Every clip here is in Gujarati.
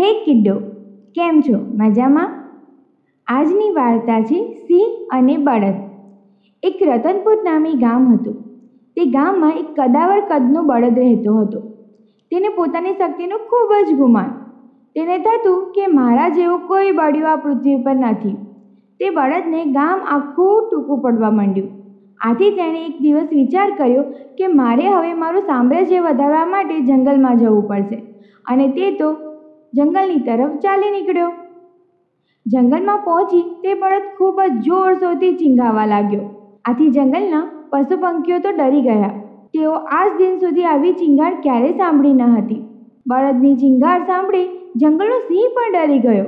હે કિડ્ડો, કેમ છો? મજામાં? આજની વાર્તા છે સિંહ અને બળદ. એક રતનપુર નામી ગામ હતું. તે ગામમાં એક કદાવર કદનો બળદ રહેતો હતો. તેને પોતાની શક્તિનું ખૂબ જ ગુમાન. તેને થતું કે મારા જેવો કોઈ બળ્યો આ પૃથ્વી પર નથી. તે બળદને ગામ આખું ટૂંકું પડવા માંડ્યું. આથી તેણે એક દિવસ વિચાર કર્યો કે મારે હવે મારું સામ્રાજ્ય વધારવા માટે જંગલમાં જવું પડશે. અને તે તો જંગલની તરફ ચાલી નીકળ્યો. જંગલમાં પહોંચી તે બળદ ખૂબ જ જોરશોરથી ચીંગાવા લાગ્યો. આથી જંગલના પશુ પંખીઓ તો ડરી ગયા. તેઓ આજ દિન સુધી આવી ચિંગાર ક્યારેય સાંભળી ન હતી. બળદની ચિંગાર સાંભળી જંગલનો સિંહ પણ ડરી ગયો.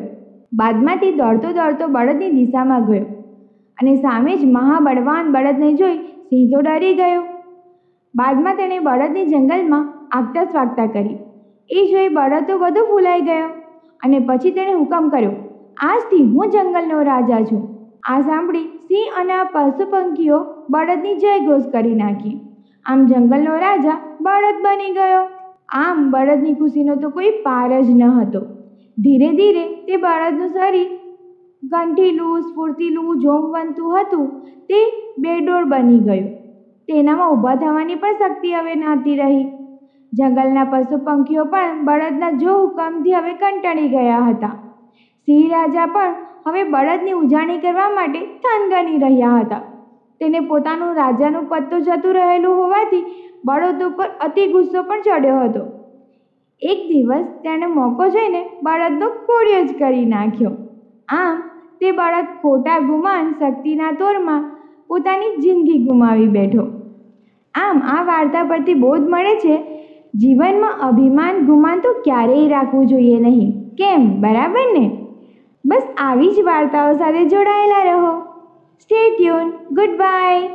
બાદમાં તે દોડતો દોડતો બળદની દિશામાં ગયો અને સામે જ મહાબળવાન બળદને જોઈ સિંહ તો ડરી ગયો. બાદમાં તેણે બળદની જંગલમાં આગતા સ્વાગતા કરી. એ જોઈ બળદ તો બધો ફૂલાઈ ગયો. અને પછી તેણે હુકમ કર્યો, આજથી હું જંગલનો રાજા છું. આ સાંભળી સિંહ અને આ પશુ પંખીઓ બળદની જય ઘોષ કરી નાખી. આમ જંગલનો રાજા બળદ બની ગયો. આમ બળદની ખુશીનો તો કોઈ પાર જ ન હતો. ધીરે ધીરે તે બળદનું શરીર ગંઠીલું, સ્ફૂર્તિલું, જોમવંતું હતું, તે બેડોળ બની ગયું. તેનામાં ઊભા થવાની પણ શક્તિ હવે નહોતી રહી. જંગલના પશુ પંખીઓ પણ બળદના જો હુકમથી હવે કંટાળી ગયા હતા. સિંહ રાજા પણ હવે બળદની ઉજાણી કરવા માટે થનગની રહ્યા હતા. તેને પોતાનું રાજાનું પદ જતું રહેલું હોવાથી બળદ ઉપર અતિ ગુસ્સો પણ ચડ્યો હતો. એક દિવસ તેણે મોકો જોઈને બળદનો કોળિયો જ કરી નાખ્યો. આમ તે બળદ ખોટા ગુમાન શક્તિના તોરમાં પોતાની જિંદગી ગુમાવી બેઠો. આમ આ વાર્તા પરથી બોધ મળે છે જીવનમાં અભિમાન ગુમાન તો ક્યારેય રાખવું જોઈએ નહીં. કેમ? બરાબર ને? બસ આવી જ વાર્તાઓ સાથે જોડાયેલા રહો. Stay tune good bye